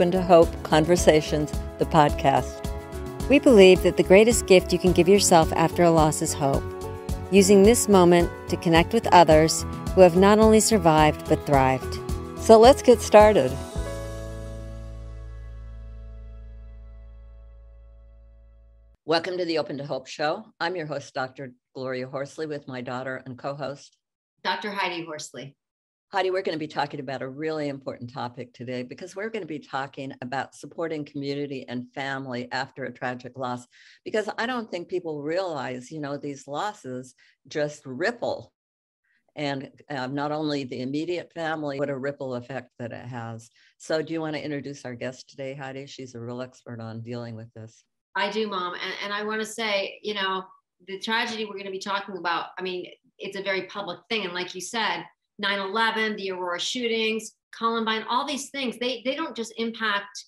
Open to Hope Conversations, the podcast. We believe that the greatest gift you can give yourself after a loss is hope, using this moment to connect with others who have not only survived but thrived. So let's get started. Welcome to the Open to Hope show. I'm your host, Dr. Gloria Horsley, with my daughter and co host, Dr. Heidi Horsley. Heidi, we're going to be talking about a really important topic today because we're going to be talking about supporting community and family after a tragic loss. Because I don't think people realize, you know, these losses just ripple. And uh, not only the immediate family, what a ripple effect that it has. So, do you want to introduce our guest today, Heidi? She's a real expert on dealing with this. I do, Mom. And, and I want to say, you know, the tragedy we're going to be talking about, I mean, it's a very public thing. And like you said, 9-11 the aurora shootings columbine all these things they they don't just impact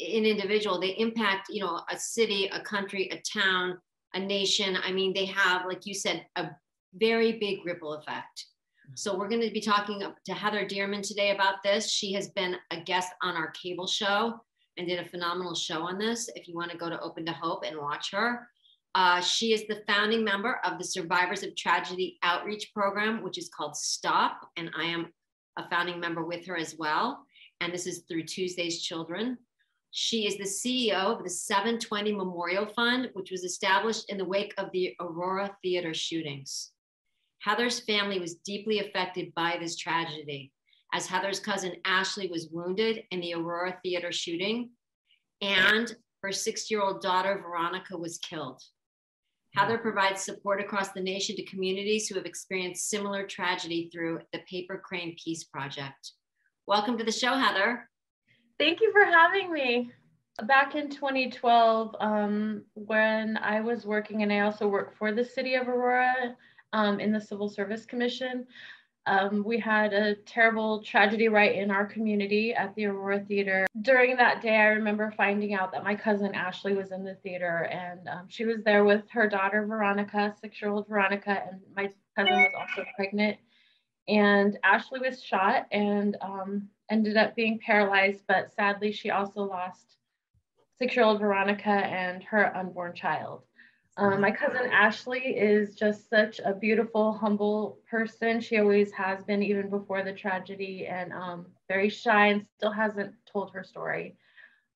an individual they impact you know a city a country a town a nation. I mean they have like you said a very big ripple effect. So we're going to be talking to heather dearman today about this. She has been a guest on our cable show and did a phenomenal show on this. If you want to go to open to hope and watch her uh, she is the founding member of the Survivors of Tragedy Outreach Program, which is called STOP, and I am a founding member with her as well. And this is through Tuesday's Children. She is the CEO of the 720 Memorial Fund, which was established in the wake of the Aurora Theater shootings. Heather's family was deeply affected by this tragedy, as Heather's cousin Ashley was wounded in the Aurora Theater shooting, and her six year old daughter Veronica was killed. Heather provides support across the nation to communities who have experienced similar tragedy through the Paper Crane Peace Project. Welcome to the show, Heather. Thank you for having me. Back in 2012, um, when I was working, and I also worked for the city of Aurora um, in the Civil Service Commission, um, we had a terrible tragedy right in our community at the Aurora Theater. During that day, I remember finding out that my cousin Ashley was in the theater and um, she was there with her daughter Veronica, six year old Veronica, and my cousin was also pregnant. And Ashley was shot and um, ended up being paralyzed, but sadly, she also lost six year old Veronica and her unborn child. Um, my cousin Ashley is just such a beautiful, humble person. She always has been, even before the tragedy, and um, very shy and still hasn't told her story.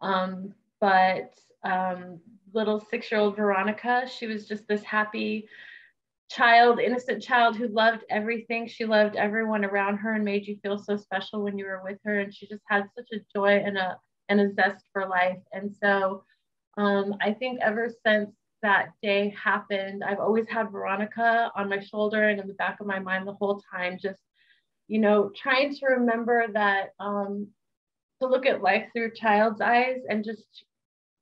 Um, but um, little six year old Veronica, she was just this happy child, innocent child who loved everything. She loved everyone around her and made you feel so special when you were with her. And she just had such a joy and a, and a zest for life. And so um, I think ever since that day happened, I've always had Veronica on my shoulder and in the back of my mind the whole time, just, you know, trying to remember that um, to look at life through child's eyes and just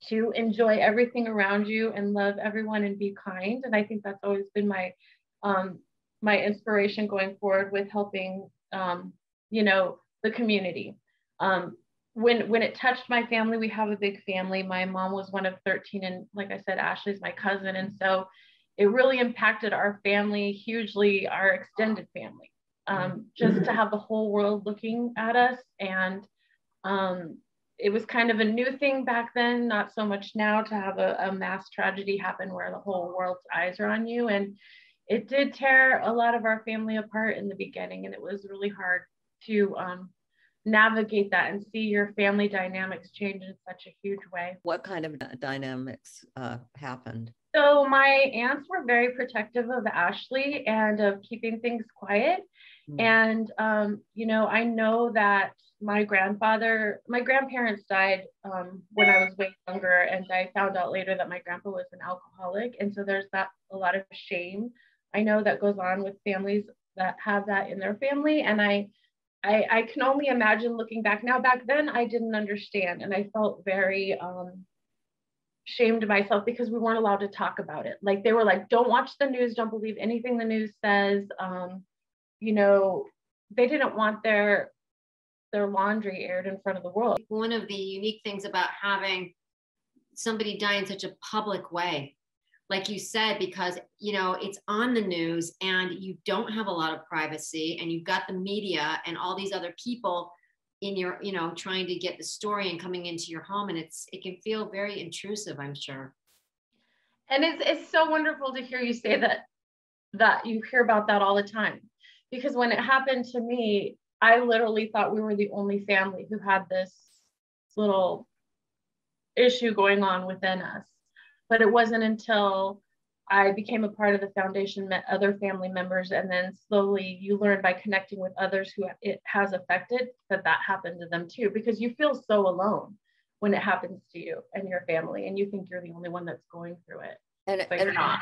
to enjoy everything around you and love everyone and be kind. And I think that's always been my um, my inspiration going forward with helping, um, you know, the community. Um, when when it touched my family, we have a big family. My mom was one of 13, and like I said, Ashley's my cousin, and so it really impacted our family hugely, our extended family. Um, just to have the whole world looking at us, and um, it was kind of a new thing back then, not so much now to have a, a mass tragedy happen where the whole world's eyes are on you, and it did tear a lot of our family apart in the beginning, and it was really hard to um, navigate that and see your family dynamics change in such a huge way. What kind of dynamics uh, happened? So, my aunts were very protective of Ashley and of keeping things quiet. Mm. And, um, you know, I know that my grandfather, my grandparents died um, when I was way younger, and I found out later that my grandpa was an alcoholic. And so there's that a lot of shame I know that goes on with families that have that in their family. And I, I, I can only imagine looking back now. Back then, I didn't understand, and I felt very um, shamed myself because we weren't allowed to talk about it. Like they were like, "Don't watch the news. Don't believe anything the news says." Um, you know, they didn't want their their laundry aired in front of the world. One of the unique things about having somebody die in such a public way like you said because you know it's on the news and you don't have a lot of privacy and you've got the media and all these other people in your, you know, trying to get the story and coming into your home. And it's, it can feel very intrusive, I'm sure. And it's, it's so wonderful to hear you say that, that you hear about that all the time. Because when it happened to me, I literally thought we were the only family who had this little issue going on within us. But it wasn't until I became a part of the foundation, met other family members, and then slowly you learn by connecting with others who it has affected that that happened to them too, because you feel so alone when it happens to you and your family, and you think you're the only one that's going through it. And, but and, you're not.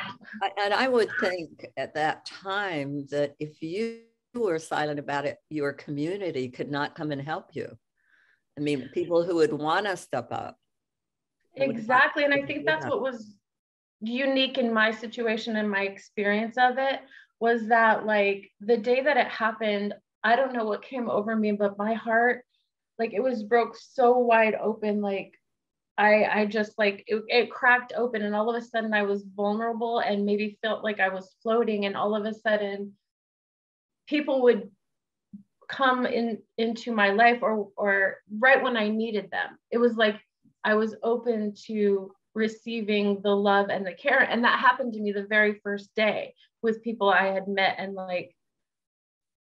and I would think at that time that if you were silent about it, your community could not come and help you. I mean, people who would want to step up. Exactly. And I think that's what was unique in my situation and my experience of it was that like the day that it happened i don't know what came over me but my heart like it was broke so wide open like i i just like it, it cracked open and all of a sudden i was vulnerable and maybe felt like i was floating and all of a sudden people would come in into my life or or right when i needed them it was like i was open to receiving the love and the care. And that happened to me the very first day with people I had met and like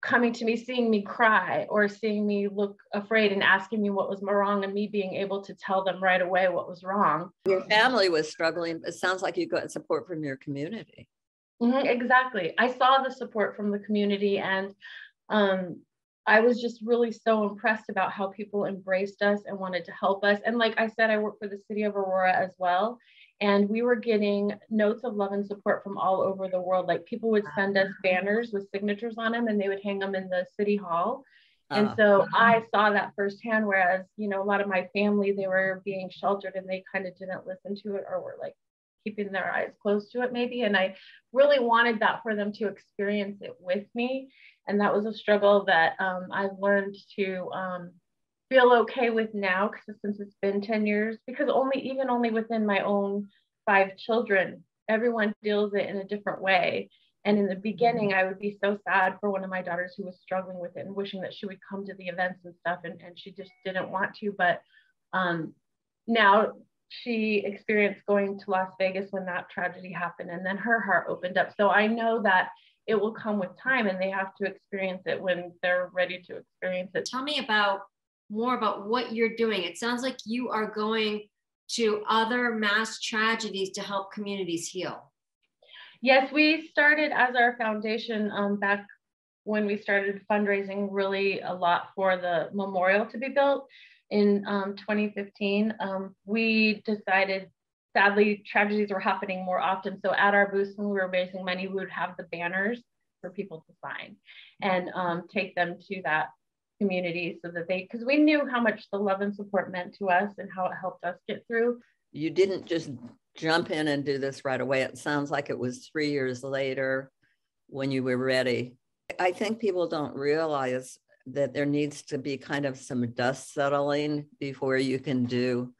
coming to me, seeing me cry or seeing me look afraid and asking me what was wrong and me being able to tell them right away what was wrong. Your family was struggling. It sounds like you got support from your community. Mm-hmm, exactly. I saw the support from the community and um, I was just really so impressed about how people embraced us and wanted to help us. And like I said, I work for the city of Aurora as well. And we were getting notes of love and support from all over the world. Like people would send us banners with signatures on them and they would hang them in the city hall. And uh, so I saw that firsthand. Whereas, you know, a lot of my family, they were being sheltered and they kind of didn't listen to it or were like keeping their eyes closed to it, maybe. And I really wanted that for them to experience it with me and that was a struggle that um, I've learned to um, feel okay with now because since it's been 10 years because only even only within my own five children everyone deals it in a different way. And in the beginning i would be so sad for one of my daughters who was struggling with it and wishing that she would come to the events and stuff and, and she just didn't want to. But um, now she experienced going to las vegas when that tragedy happened and then her heart opened up. So i know that it will come with time and they have to experience it when they're ready to experience it. Tell me about more about what you're doing. It sounds like you are going to other mass tragedies to help communities heal. Yes, we started as our foundation um, back when we started fundraising really a lot for the memorial to be built in um, 2015. Um, we decided sadly tragedies were happening more often. So at our booths, when we were raising money, we would have the banners for people to sign and um, take them to that community so that they, because we knew how much the love and support meant to us and how it helped us get through. You didn't just jump in and do this right away. It sounds like it was three years later when you were ready. I think people don't realize that there needs to be kind of some dust settling before you can do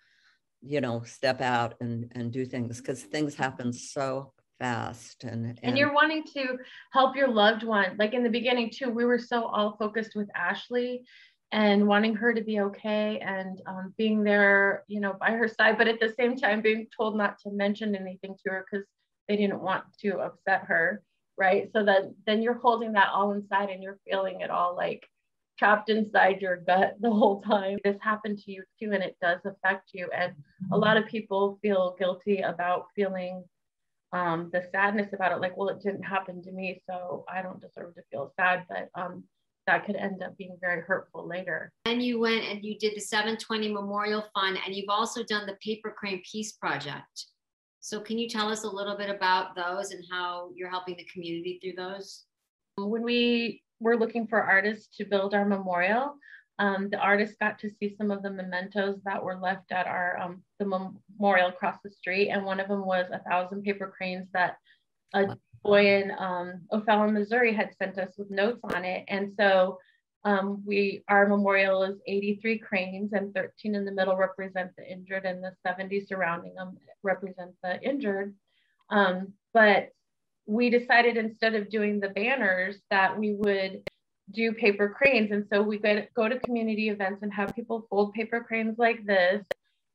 you know step out and and do things because things happen so fast and, and, and you're wanting to help your loved one. Like in the beginning too we were so all focused with ashley and wanting her to be okay and um, being there you know by her side but at the same time being told not to mention anything to her because they didn't want to upset her right? So that then you're holding that all inside and you're feeling it all like trapped inside your gut the whole time. This happened to you too, and it does affect you. And a lot of people feel guilty about feeling um, the sadness about it, like, well, it didn't happen to me, so I don't deserve to feel sad. But um, that could end up being very hurtful later. And you went and you did the 720 Memorial Fund, and you've also done the Paper Crane Peace Project. So, can you tell us a little bit about those and how you're helping the community through those? When we we're looking for artists to build our memorial. Um, the artists got to see some of the mementos that were left at our um, the memorial across the street, and one of them was a thousand paper cranes that a boy in um, O'Fallon, Missouri, had sent us with notes on it. And so um, we our memorial is 83 cranes, and 13 in the middle represent the injured, and the 70 surrounding them represent the injured. Um, but we decided instead of doing the banners that we would do paper cranes. And so we could go to community events and have people fold paper cranes like this.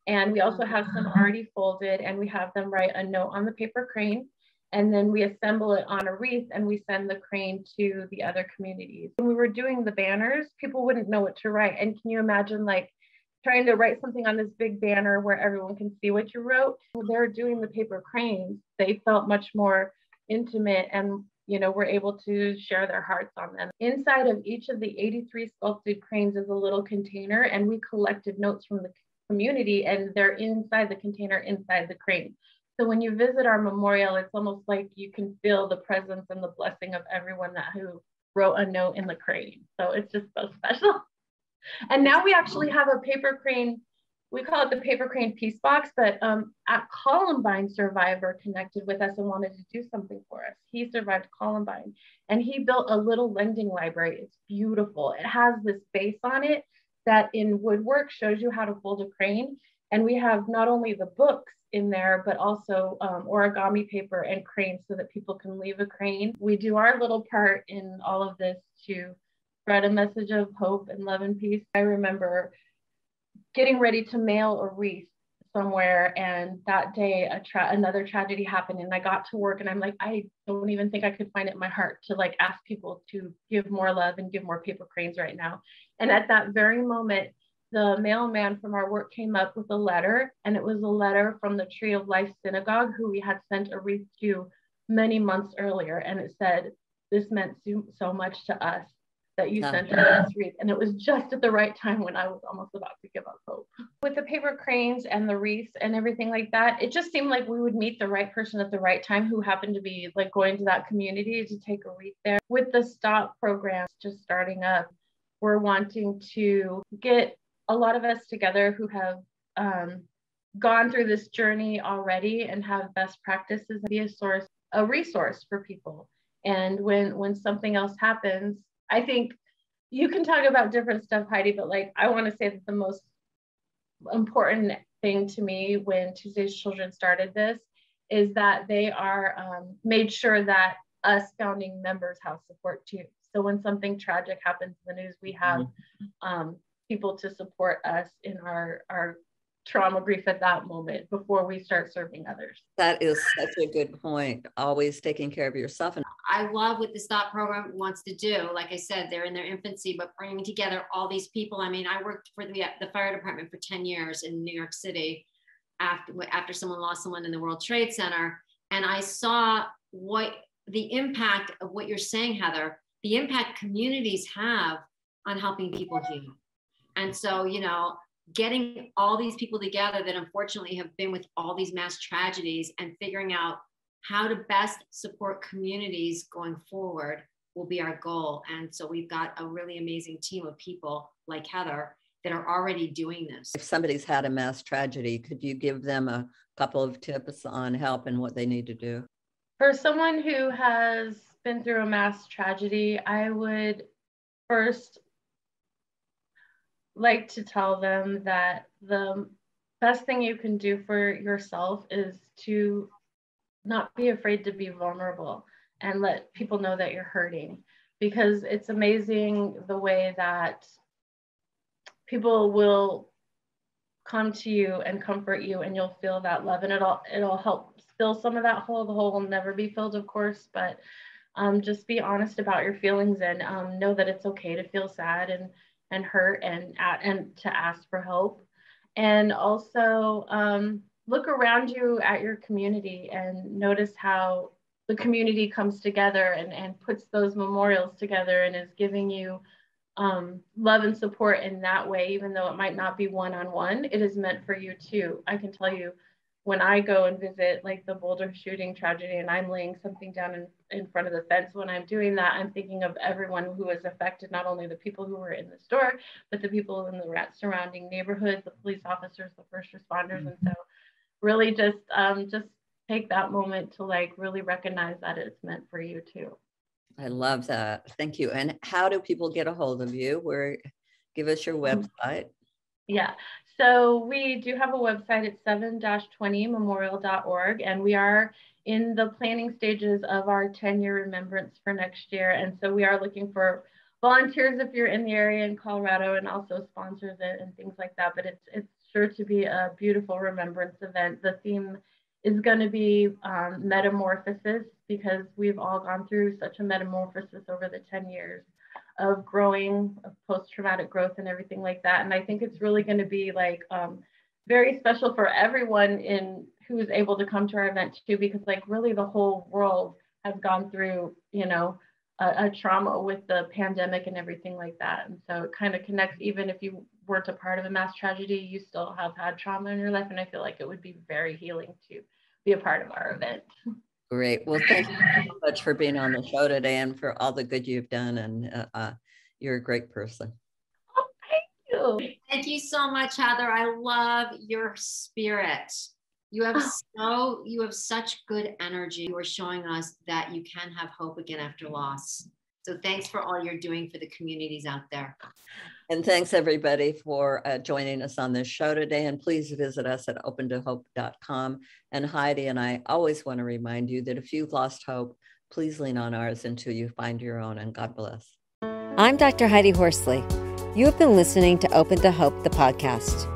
And we also have some already folded and we have them write a note on the paper crane. And then we assemble it on a wreath and we send the crane to the other communities. When we were doing the banners, people wouldn't know what to write. And can you imagine like trying to write something on this big banner where everyone can see what you wrote? When they were doing the paper cranes, they felt much more intimate and you know, we're able to share their hearts on them. Inside of each of the 83 sculpted cranes is a little container, and we collected notes from the community, and they're inside the container, inside the crane. So when you visit our memorial, it's almost like you can feel the presence and the blessing of everyone that who wrote a note in the crane. So it's just so special. And now we actually have a paper crane we call it the paper crane peace box, but um, at Columbine survivor connected with us and wanted to do something for us. He survived Columbine and he built a little lending library. It's beautiful. It has this base on it that in woodwork shows you how to fold a crane. And we have not only the books in there, but also um, origami paper and cranes so that people can leave a crane. We do our little part in all of this to spread a message of hope and love and peace. I remember getting ready to mail a wreath somewhere and that day a tra- another tragedy happened and i got to work and i'm like i don't even think i could find it in my heart to like ask people to give more love and give more paper cranes right now. And at that very moment the mailman from our work came up with a letter and it was a letter from the tree of life synagogue who we had sent a wreath to many months earlier and it said this meant so, so much to us that you sent us last week. And it was just at the right time when I was almost about to give up hope. With the paper cranes and the wreaths and everything like that, it just seemed like we would meet the right person at the right time who happened to be like going to that community to take a wreath there. With the STOP program just starting up, we're wanting to get a lot of us together who have um, gone through this journey already and have best practices and be a source, a resource for people. And when when something else happens, I think you can talk about different stuff, Heidi, but like I want to say that the most important thing to me when Tuesday's Children started this is that they are um, made sure that us founding members have support too. So when something tragic happens in the news, we have mm-hmm. um, people to support us in our our trauma grief at that moment before we start serving others. That is such a good point. Always taking care of yourself. And I love what this STOP program wants to do. Like I said, they're in their infancy, but bringing together all these people. I mean, I worked for the, the fire department for 10 years in New York City after, after someone lost someone in the World Trade Center. And I saw what the impact of what you're saying, Heather, the impact communities have on helping people heal. And so, you know, getting all these people together that unfortunately have been with all these mass tragedies and figuring out how to best support communities going forward will be our goal. And so we've got a really amazing team of people like Heather that are already doing this. If somebody's had a mass tragedy, could you give them a couple of tips on help and what they need to do? For someone who has been through a mass tragedy, I would first like to tell them that the best thing you can do for yourself is to not be afraid to be vulnerable and let people know that you're hurting. Because it's amazing the way that people will come to you and comfort you and you'll feel that love. And it'll it'll help fill some of that hole. The hole will never be filled of course but um, just be honest about your feelings and um, know that it's okay to feel sad and and hurt and and to ask for help. And also um, look around you at your community and notice how the community comes together and, and puts those memorials together and is giving you um, love and support in that way, even though it might not be one on one, it is meant for you too. I can tell you when I go and visit like the Boulder shooting tragedy and I'm laying something down in, in front of the fence, when I'm doing that, I'm thinking of everyone who was affected, not only the people who were in the store, but the people in the surrounding neighborhoods, the police officers, the first responders. Mm-hmm. And so really just um, just take that moment to like really recognize that it's meant for you too. I love that. Thank you. And how do people get a hold of you? Where give us your mm-hmm. website. Yeah. So we do have a website at 7-20memorial.org and we are in the planning stages of our 10 year remembrance for next year. And so we are looking for volunteers if you're in the area in Colorado and also sponsors it and things like that. But it's it's sure to be a beautiful remembrance event. The theme is going to be um, metamorphosis because we've all gone through such a metamorphosis over the 10 years of growing, of post-traumatic growth and everything like that. And I think it's really going to be like um, very special for everyone in who is able to come to our event too, because like really the whole world has gone through, you know, a, a trauma with the pandemic and everything like that. And so it kind of connects, even if you weren't a part of a mass tragedy, you still have had trauma in your life. And I feel like it would be very healing to be a part of our event. Great. Well, thank you so much for being on the show today and for all the good you've done. And uh, uh, you're a great person. Oh, thank you. Thank you so much, Heather. I love your spirit. You have so you have such good energy. You are showing us that you can have hope again after loss. So thanks for all you're doing for the communities out there. And thanks everybody for uh, joining us on this show today. And please visit us at opentohope.com. And Heidi and I always want to remind you that if you've lost hope, please lean on ours until you find your own. And God bless. I'm Dr. Heidi Horsley. You have been listening to Open to Hope, the podcast.